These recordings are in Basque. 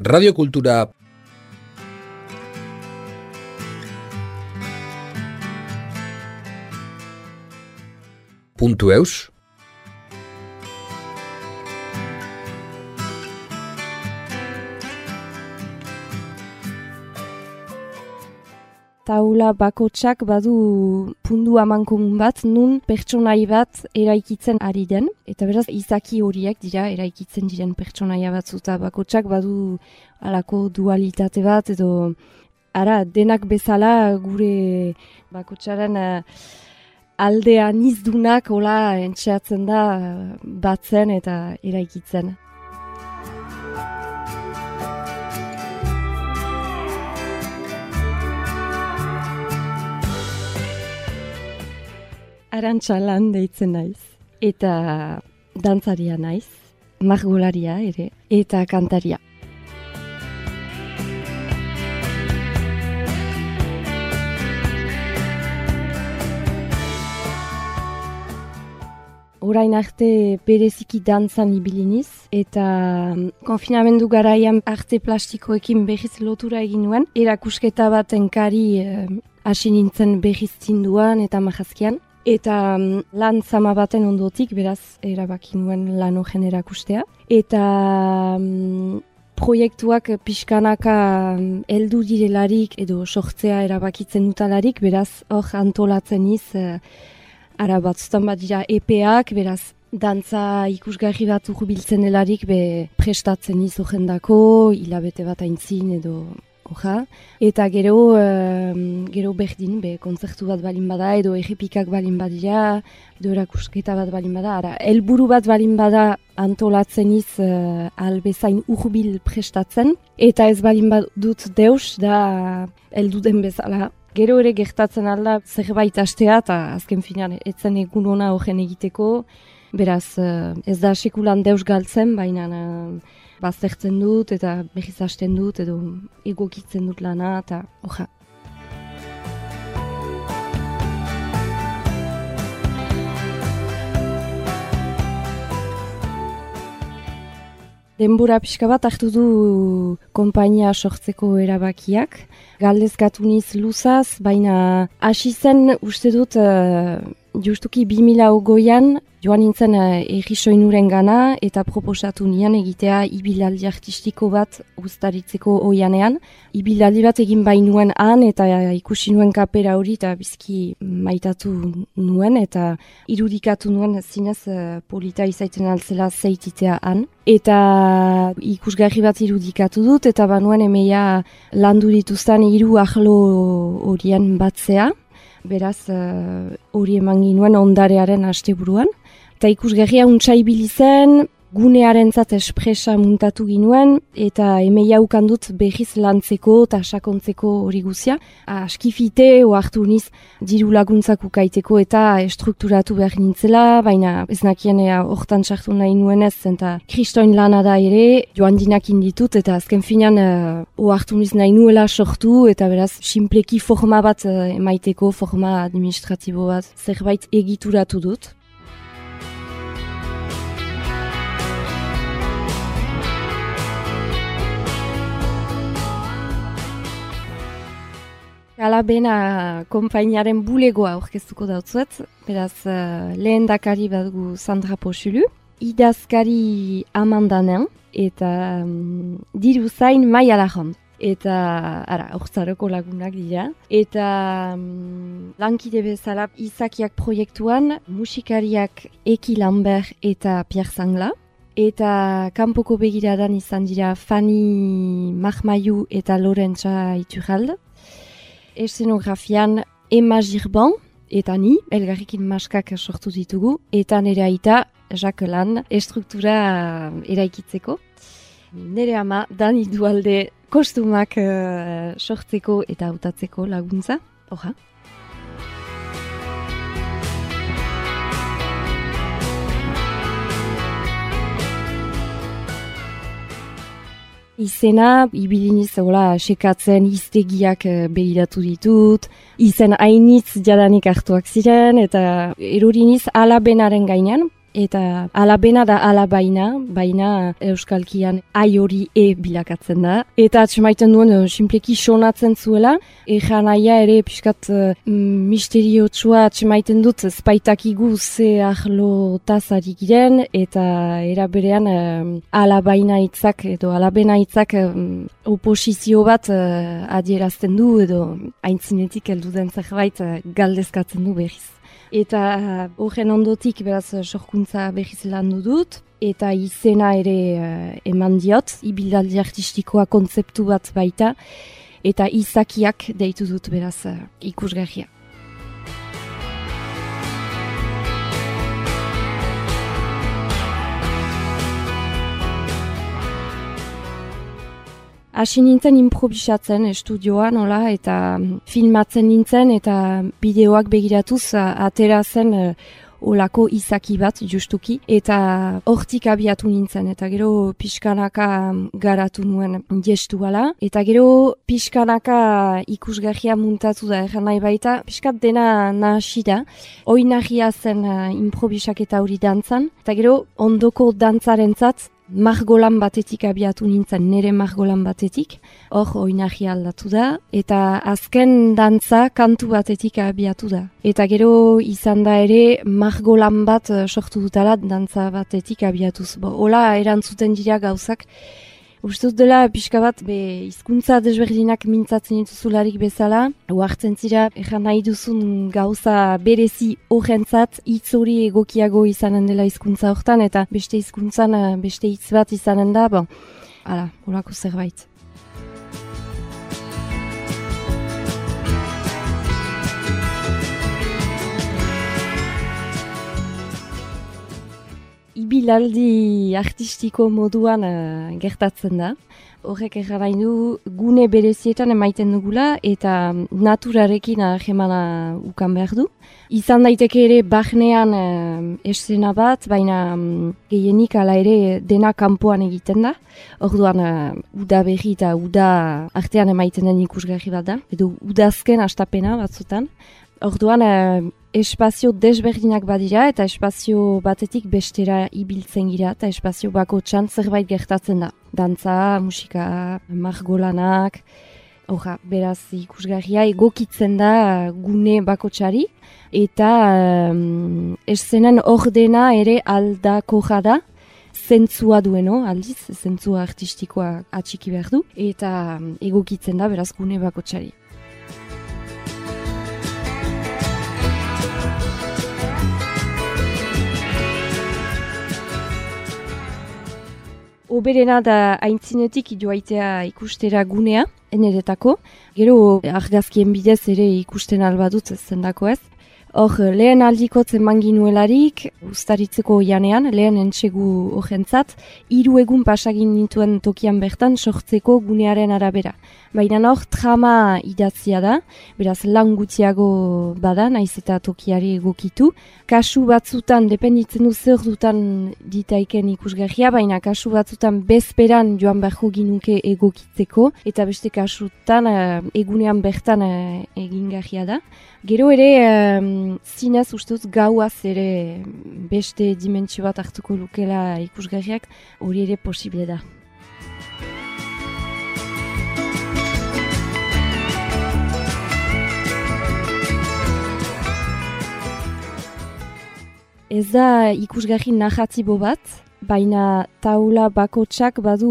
radiokultura. Puntu eus taula bakotsak badu pundu amankomun bat, nun pertsonai bat eraikitzen ari den. Eta beraz, izaki horiek dira eraikitzen diren pertsonaia batzu. Eta bakotsak badu alako dualitate bat, edo ara, denak bezala gure bakotsaren uh, aldean izdunak hola entxeatzen da batzen eta eraikitzen. Arantxalan deitzen naiz. Eta dantzaria naiz, margolaria ere, eta kantaria. Orain arte bereziki dantzan ibiliniz, eta konfinamendu garaian arte plastikoekin behiz lotura egin nuen, erakusketa bat enkari eh, hasi nintzen behiz zinduan eta mahazkian. Eta um, lan zama baten ondotik, beraz, erabaki nuen lan hogen erakustea. Eta um, proiektuak pixkanaka um, eldu direlarik edo sortzea erabakitzen dutalarik, beraz, hor antolatzen iz, uh, ara batzutan bat dira EPEak, beraz, dantza ikusgarri bat biltzen delarik, be prestatzen iz dako, hilabete bat aintzin edo Oja. Eta gero, gero berdin, be, konzertu bat balin bada, edo egipikak balin badira, edo erakusketa bat balin bada. Ara, elburu bat balin bada antolatzen iz uh, albezain urbil prestatzen. Eta ez balin badut deus, da elduden bezala. Gero ere gertatzen alda zerbait astea, eta azken finean etzen egun hona horren egiteko. Beraz, uh, ez da sekulan deus galtzen, baina... Uh, baztertzen dut eta behiz hasten dut edo egokitzen dut lana eta oja. Denbora pixka bat hartu du konpainia sortzeko erabakiak. Galdezkatu niz luzaz, baina hasi zen uste dut uh, justuki 2008an joan nintzen uh, gana eta proposatu nian egitea ibilaldi artistiko bat guztaritzeko oianean. Ibilaldi bat egin bainuen han eta ikusi nuen kapera hori eta bizki maitatu nuen eta irudikatu nuen zinez uh, polita izaiten altzela zeititea han. Eta ikusgarri bat irudikatu dut eta banuen emeia landu dituzten hiru ahlo horien batzea beraz eh, hori eman ginuen ondarearen asteburuan. Eta ikusgarria untsai zen, gunearen zat espresa muntatu ginuen, eta emei haukan dut behiz lantzeko eta sakontzeko hori guzia. Askifite, oartu niz, diru laguntzak ukaiteko eta estrukturatu behar nintzela, baina ez nakien hortan sartu nahi nuen ez, eta kristoin lana da ere, joan dinak inditut, eta azken finan uh, oartu niz nahi nuela sortu, eta beraz, simpleki forma bat uh, emaiteko, forma administratibo bat, zerbait egituratu dut. Galabena kompainiaren bulegoa aurkeztuko dautzuet, beraz uh, lehen dakari badugu Sandra Posulu, idazkari amandanen, eta um, diru zain mai Eta, ara, aurtzaroko lagunak dira. Eta um, lankide bezala izakiak proiektuan musikariak Eki Lambert eta Pierre Sangla. Eta kanpoko begiradan izan dira Fanny Mahmaiu eta Lorentza Iturralde esenografian Emma Girban, eta ni, elgarrikin maskak sortu ditugu, eta nire aita, Jacqueline, estruktura eraikitzeko. Nere ama, dani dualde kostumak uh, sortzeko eta hautatzeko laguntza. Oha. Izena, ibiliniz hola, sekatzen iztegiak uh, behiratu ditut, izen hainitz jadanik hartuak ziren, eta eruriniz alabenaren gainean, eta alabena da alabaina, baina euskalkian ai hori e bilakatzen da. Eta atxemaiten duen, uh, simpleki sonatzen zuela, aia ere piskat uh, misteriotsua atxemaiten dut, spaitakigu ze ahlo tazari giren, eta eraberean uh, alabaina hitzak edo alabena hitzak um, oposizio bat uh, adierazten du, edo haintzinetik heldu den zerbait uh, galdezkatzen du berriz. Eta horren ondotik beraz sorkuntza behiz lan dut, eta izena ere uh, eman diot, ibildaldi artistikoa kontzeptu bat baita, eta izakiak deitu dut beraz uh, ikusgarria. Hasi nintzen improvisatzen estudioan, nola, eta mm, filmatzen nintzen, eta bideoak begiratuz atera zen uh, olako izaki bat, justuki, eta hortik abiatu nintzen, eta gero pixkanaka mm, garatu nuen gestu gala, eta gero pixkanaka ikusgarria muntatu da, eran nahi baita, pixkat dena nahasi da, oinahia zen uh, improvisak eta hori dantzan, eta gero ondoko dantzaren zat, margolan batetik abiatu nintzen, nire margolan batetik, hor oinahi aldatu da, eta azken dantza kantu batetik abiatu da. Eta gero izan da ere margolan bat eh, sortu dutala dantza batetik abiatuz. Bo, hola erantzuten dira gauzak, Dut dela pixka bat be hizkuntza desberdinak mintzatzen dituzularik bezala, uartzen zira ejan nahi duzun gauza berezi horrentzat hitz hori egokiago izanen dela hizkuntza hortan eta beste hizkuntzan beste hitz bat izanen da, bon, ala, horako zerbait. Ibilaldi artistiko moduan uh, gertatzen da. Horrek errabain du gune berezietan emaiten dugula eta naturarekin ahemana ukan behar du. Izan daiteke ere bahnean uh, esena bat, baina um, gehienik ala ere dena kanpoan egiten da. Orduan uh, uda berri eta uda artean emaiten den ikusgarri bat da. Edo udazken astapena batzutan. Orduan, eh, espazio desberdinak badira eta espazio batetik bestera ibiltzen gira eta espazio bako txan zerbait gertatzen da. Dantza, musika, margolanak, Oja, beraz ikusgarria egokitzen da gune bakotxari eta um, eszenan ordena ere aldako jada zentzua dueno, aldiz, zentzua artistikoa atxiki behar du eta egokitzen da beraz gune bakotxari. Oberena da haintzinetik joaitea ikustera gunea, eneretako. Gero argazkien bidez ere ikusten albadut zendako ez. Hor, lehen aldiko zemanginuelarik, ustaritzeko janean, lehen entxegu horrentzat, hiru egun pasagin nituen tokian bertan sortzeko gunearen arabera. Baina hor, trama idatzia da, beraz lan gutiago bada, naiz eta tokiari egokitu. Kasu batzutan, dependitzen du zer dutan ditaiken ikusgarria, baina kasu batzutan bezperan joan beharko ginuke egokitzeko, eta beste kasutan uh, egunean bertan uh, egingarria da. Gero ere, um, zinez ustuz gauaz ere beste dimentsio bat hartuko lukela ikusgarriak, hori ere posible da. Ez da ikusgarri narratibo bat, baina taula bakotsak badu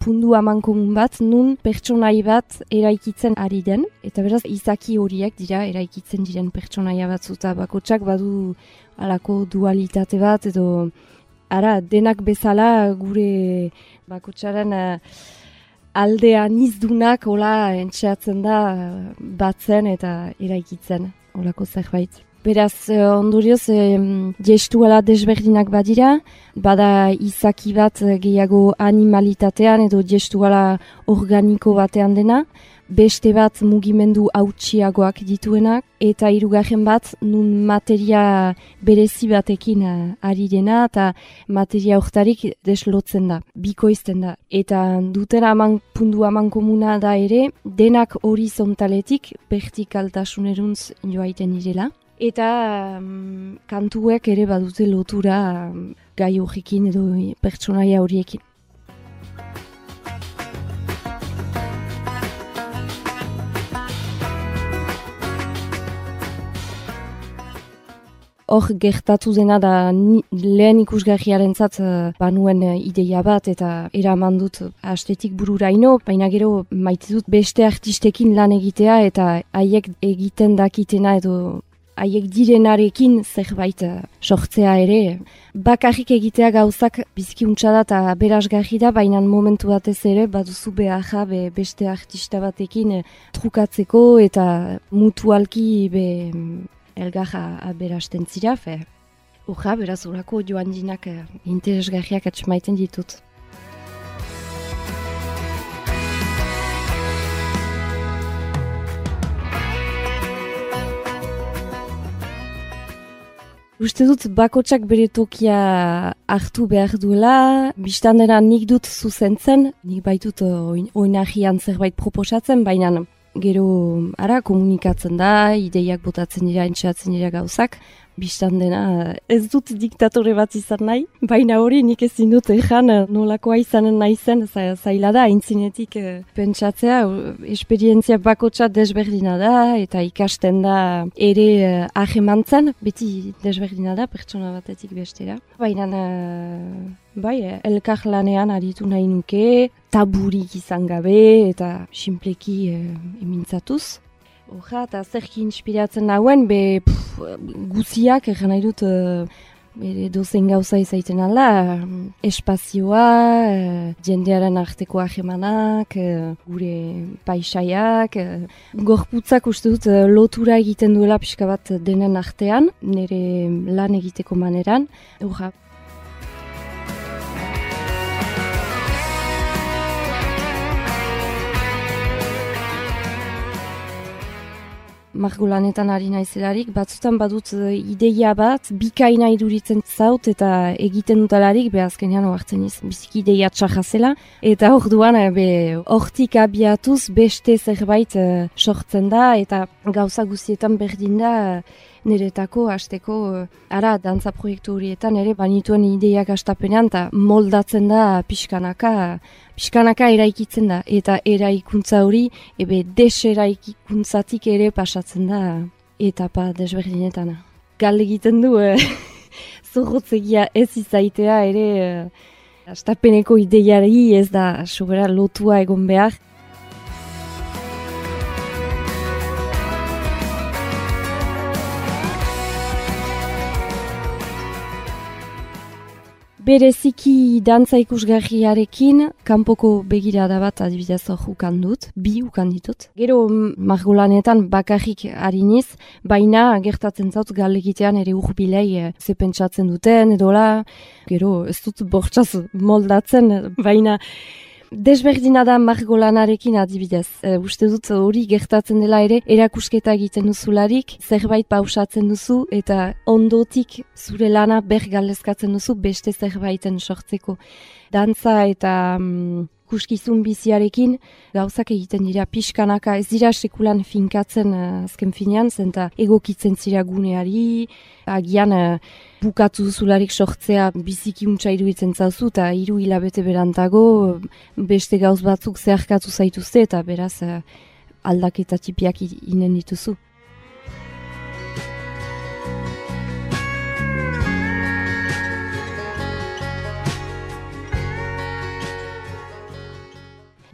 pundu aman komun bat, nun pertsonai bat eraikitzen ari den. Eta beraz, izaki horiek dira eraikitzen diren pertsonaia batzuta bakotsak badu alako dualitate bat, edo ara, denak bezala gure bakotsaren uh, aldea nizdunak hola entxeatzen da batzen eta eraikitzen, holako zerbait. Beraz, eh, ondurioz, e, gestuala desberdinak badira, bada izaki bat eh, gehiago animalitatean edo gestuala organiko batean dena, beste bat mugimendu hautsiagoak dituenak, eta hirugarren bat nun materia berezi batekin ari dena, eta materia hortarik deslotzen da, bikoizten da. Eta duten aman, pundu aman komuna da ere, denak horizontaletik vertikaltasuneruntz joaiten direla Eta um, kantuek ere badute lotura um, gai horrekin edo pertsonaia horiekin. hor gertatu dena da lehen ikusgarriaren zat uh, banuen uh, ideia bat eta eraman dut astetik bururaino, baina gero maite dut beste artistekin lan egitea eta haiek egiten dakitena edo haiek direnarekin zerbait uh, sortzea ere. Bakarrik egitea gauzak bizkiuntza da eta berazgarri da, baina momentu batez ere baduzu behar be beste artista batekin trukatzeko eta mutualki be elgarra aberasten zira, fe. Urra, beraz urako joan dinak eh, interesgarriak atxemaiten ditut. Uste dut bakotsak bere tokia hartu behar duela, biztan dena nik dut zuzentzen, nik baitut eh, oinahian zerbait proposatzen, baina gero ara komunikatzen da, ideiak botatzen dira, entxatzen dira gauzak, biztan dena ez dut diktatore bat izan nahi, baina hori nik ezin dut ezan nolakoa izanen nahi zen, zaila da, intzinetik e, pentsatzea, esperientzia bakotsa desberdina da, eta ikasten da ere e, ahemantzen, beti desberdina da, pertsona batetik bestera. Baina, e, bai, elkar lanean aritu nahi nuke, taburik izan gabe, eta simpleki e, emintzatuz. Oja, eta zerki inspiratzen dauen, be guziak, egin nahi dut, e, dozen gauza izaiten ala, espazioa, e, jendearen arteko ahemanak, e, gure paisaiak, e, gorputzak uste dut lotura egiten duela pixka bat denen artean, nire lan egiteko maneran. Oja, margolanetan ari naizelarik, batzutan badut eh, ideia bat, bikaina iduritzen zaut eta egiten dutalarik, be azkenean oartzen iz, biziki ideia txajazela, eta hor duan, eh, be, hortik abiatuz beste zerbait uh, sortzen da, eta gauza guztietan berdin da, niretako hasteko ara dantza proiektu horietan ere banituen ideiak astapenean eta moldatzen da pixkanaka pixkanaka eraikitzen da. Eta eraikuntza hori ebe deseraikuntzatik ere pasatzen da etapa desberdinetan. Gal egiten du eh, zorrotzegia ez izaitea ere eh, astapeneko ideiari ez da sobera lotua egon behar Bereziki dantza ikusgarriarekin, kanpoko begirada bat adibidez ukan dut, bi ukan ditut. Gero margolanetan bakarrik hariniz, baina gertatzen zaut galegitean ere urbilei e, zepentsatzen duten, edola, gero ez dut bortxaz moldatzen, baina Desberdina da margolanarekin adibidez. E, uste dut hori gertatzen dela ere erakusketa egiten duzularik, zerbait pausatzen duzu eta ondotik zure lana bergaldezkatzen duzu beste zerbaiten sortzeko. Dantza eta mm, kuskizun biziarekin gauzak egiten dira pixkanaka ez dira sekulan finkatzen uh, azken finean, zenta egokitzen zira guneari, agian uh, bukatu zularik sortzea biziki untsa iruditzen zauzu eta hiru hilabete berantago beste gauz batzuk zeharkatu zaituzte eta beraz aldaketa tipiak inen dituzu.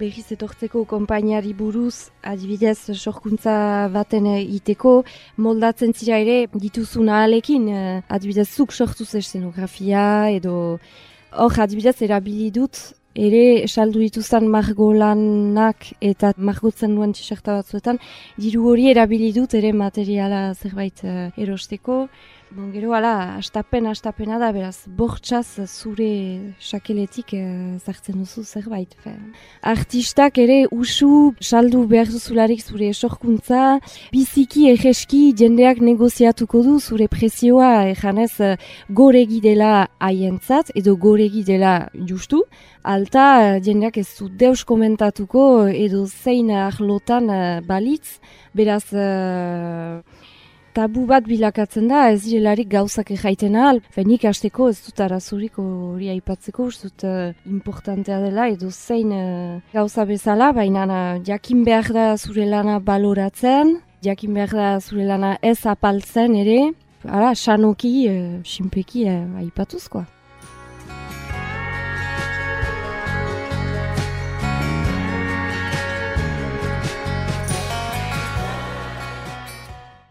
Behiz etortzeko konpainiari buruz, adibidez, sorkuntza baten iteko, moldatzen zira ere dituzun ahalekin, eh, adibidez, zuk sortu szenografia edo hor adibidez erabili dut, ere saldu dituzan margolanak eta margotzen duen txerta batzuetan, diru hori erabili dut ere materiala zerbait uh, erosteko, Bon, gero, ala, astapen, astapena da, beraz, bortxaz zure sakeletik e, zartzen duzu zerbait. Fe. Artistak ere usu saldu behar duzularik zure esorkuntza, biziki egeski jendeak negoziatuko du zure presioa, ejanez, eh, goregi dela haientzat, edo goregi dela justu, alta eh, jendeak ez zu deus komentatuko edo zein ahlotan balitz, beraz tabu bat bilakatzen da, ez direlarik gauzak ejaiten ahal. Fenik hasteko ez dut arazurik hori aipatzeko, ez dut uh, importantea dela, edo zein uh, gauza bezala, baina uh, jakin behar da zure lana baloratzen, jakin behar da zure lana ez apaltzen ere, ara, sanoki, uh, sinpeki uh, aipatuzkoa.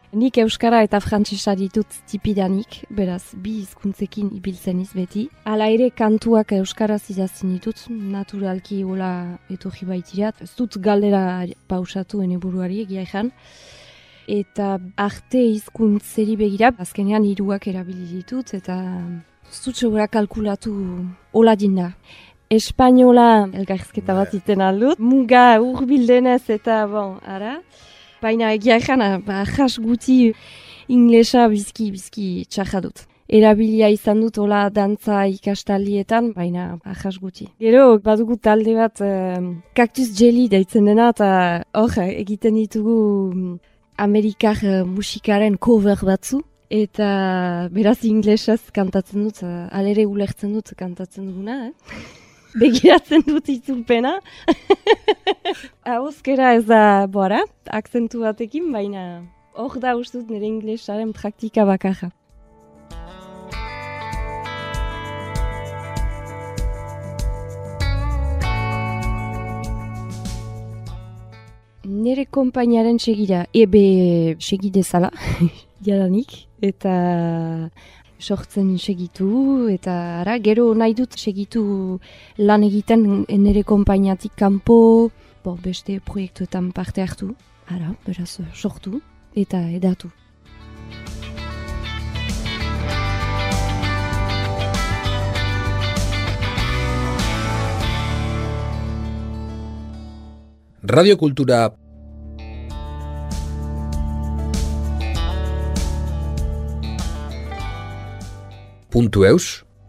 Nik Euskara eta Frantsesa ditut tipidanik, beraz, bi hizkuntzekin ibiltzen beti. Hala ere kantuak Euskaraz idazten ditut, naturalki hola etorri baitirat. Ez dut galdera pausatu ene buruari egia ezan. Eta arte hizkuntzeri begira, azkenean hiruak erabili ditut, eta ez dut kalkulatu hola dinda. Espainola elgarrizketa bat iten aldut, muga urbildenez eta bon, ara. Baina egia ezan, ba, jas guti inglesa bizki, bizki txarra dut. Erabilia izan dut ola dantza ikastalietan, baina ahas guti. Gero, badugu talde bat uh, Cactus Jelly deitzen dena, eta hor, egiten ditugu mm, Amerikar uh, musikaren cover batzu. Eta beraz inglesez kantatzen dut, uh, alere ulertzen dut kantatzen duguna, eh? Begiratzen dut itzulpena. Hauzkera ez da, bora, akzentu batekin, baina hor da ustut nire inglesaren praktika bakarra. Nire kompainaren segira, ebe segidezala, jadanik, eta sortzen segitu, eta ara, gero nahi dut segitu lan egiten nire konpainatik kanpo, bo, beste proiektuetan parte hartu, ara, beraz, sortu eta edatu. Radiokultura puntu eus